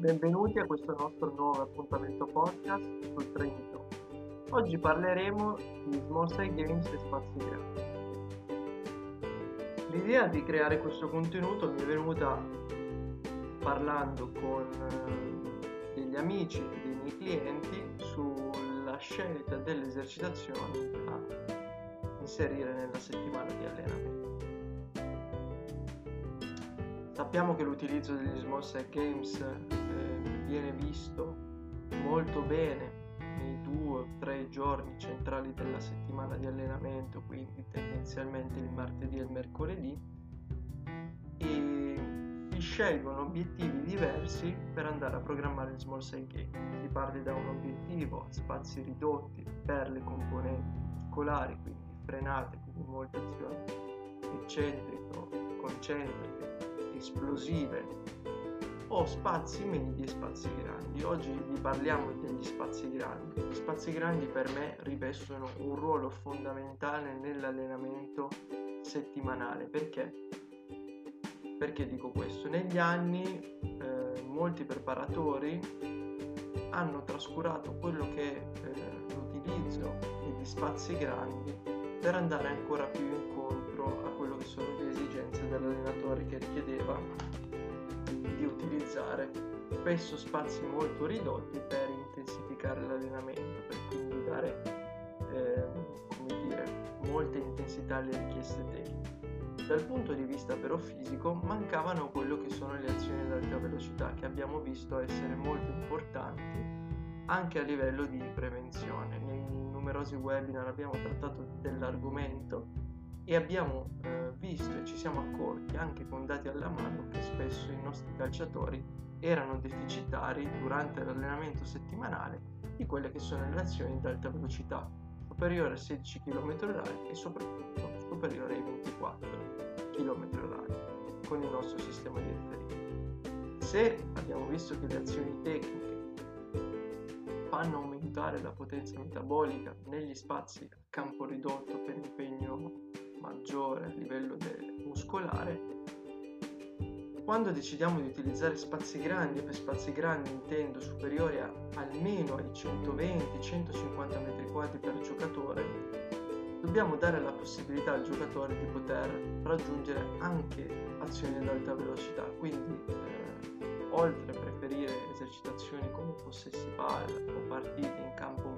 benvenuti a questo nostro nuovo appuntamento podcast sul Training Oggi parleremo di Small Side Games e spazi grandi. L'idea di creare questo contenuto mi è venuta parlando con eh, degli amici, dei miei clienti sulla scelta delle esercitazioni da inserire nella settimana di allenamento. Sappiamo che l'utilizzo degli small set games viene visto molto bene nei due o tre giorni centrali della settimana di allenamento, quindi tendenzialmente il martedì e il mercoledì, e si scelgono obiettivi diversi per andare a programmare il small set game. Si parte da un obiettivo a spazi ridotti per le componenti muscolari, quindi frenate, quindi molte azioni eccentrico, concentriche, esplosive o spazi medi e spazi grandi. Oggi vi parliamo degli spazi grandi. Gli spazi grandi per me rivestono un ruolo fondamentale nell'allenamento settimanale. Perché? Perché dico questo? Negli anni eh, molti preparatori hanno trascurato quello che è eh, l'utilizzo degli spazi grandi per andare ancora più incontro a quello che sono le esigenze dell'allenatore che richiedeva di utilizzare spesso spazi molto ridotti per intensificare l'allenamento, per quindi dare eh, come dire, molte intensità alle richieste tecniche. Dal punto di vista però fisico mancavano quello che sono le azioni ad alta velocità che abbiamo visto essere molto importanti anche a livello di prevenzione. Nei numerosi webinar abbiamo trattato dell'argomento e abbiamo eh, visto e ci siamo accorti anche con dati alla mano che spesso i nostri calciatori erano deficitari durante l'allenamento settimanale di quelle che sono le azioni ad alta velocità superiore a 16 km h e soprattutto superiore ai 24 km h con il nostro sistema di riferimento. Se abbiamo visto che le azioni tecniche fanno aumentare la potenza metabolica negli spazi a campo ridotto per impegno maggiore a livello muscolare, quando decidiamo di utilizzare spazi grandi, e per spazi grandi intendo superiori a almeno ai 120-150 m2 per giocatore, dobbiamo dare la possibilità al giocatore di poter raggiungere anche azioni ad alta velocità, quindi eh, oltre a preferire esercitazioni come possessi palla o partite in campo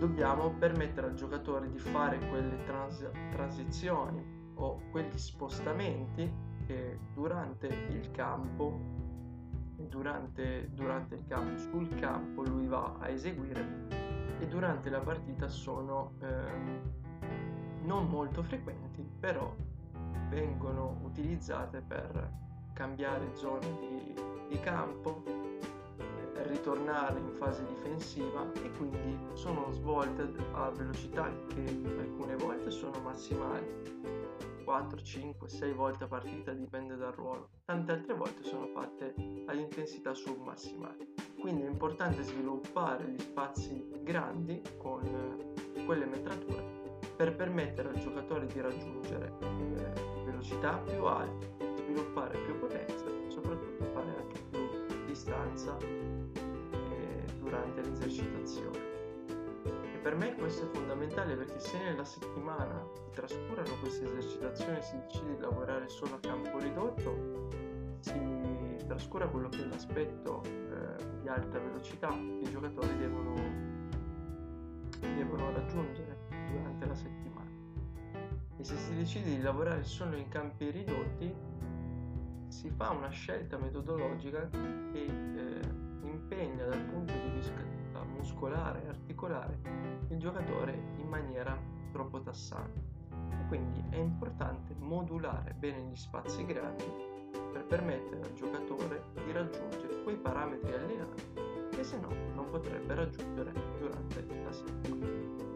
dobbiamo permettere al giocatore di fare quelle trans- transizioni o quegli spostamenti che durante il campo durante, durante il campo sul campo lui va a eseguire e durante la partita sono eh, non molto frequenti però vengono utilizzate per cambiare zone di, di campo ritornare in fase difensiva e quindi sono svolte a velocità che alcune volte sono massimali. 4, 5, 6 volte a partita dipende dal ruolo. Tante altre volte sono fatte ad intensità submassimali. Quindi è importante sviluppare gli spazi grandi con quelle metrature per permettere al giocatore di raggiungere velocità più alte sviluppare più potenza soprattutto fare anche più distanza durante l'esercitazione. E per me questo è fondamentale perché se nella settimana si trascurano queste esercitazioni e si decide di lavorare solo a campo ridotto, si trascura quello che è l'aspetto eh, di alta velocità che i giocatori devono, devono raggiungere durante la settimana. E se si decide di lavorare solo in campi ridotti, si fa una scelta metodologica che eh, impegna dal punto di vista muscolare e articolare il giocatore in maniera troppo tassante. Quindi è importante modulare bene gli spazi grandi per permettere al giocatore di raggiungere quei parametri allenati che se no non potrebbe raggiungere durante la settimana.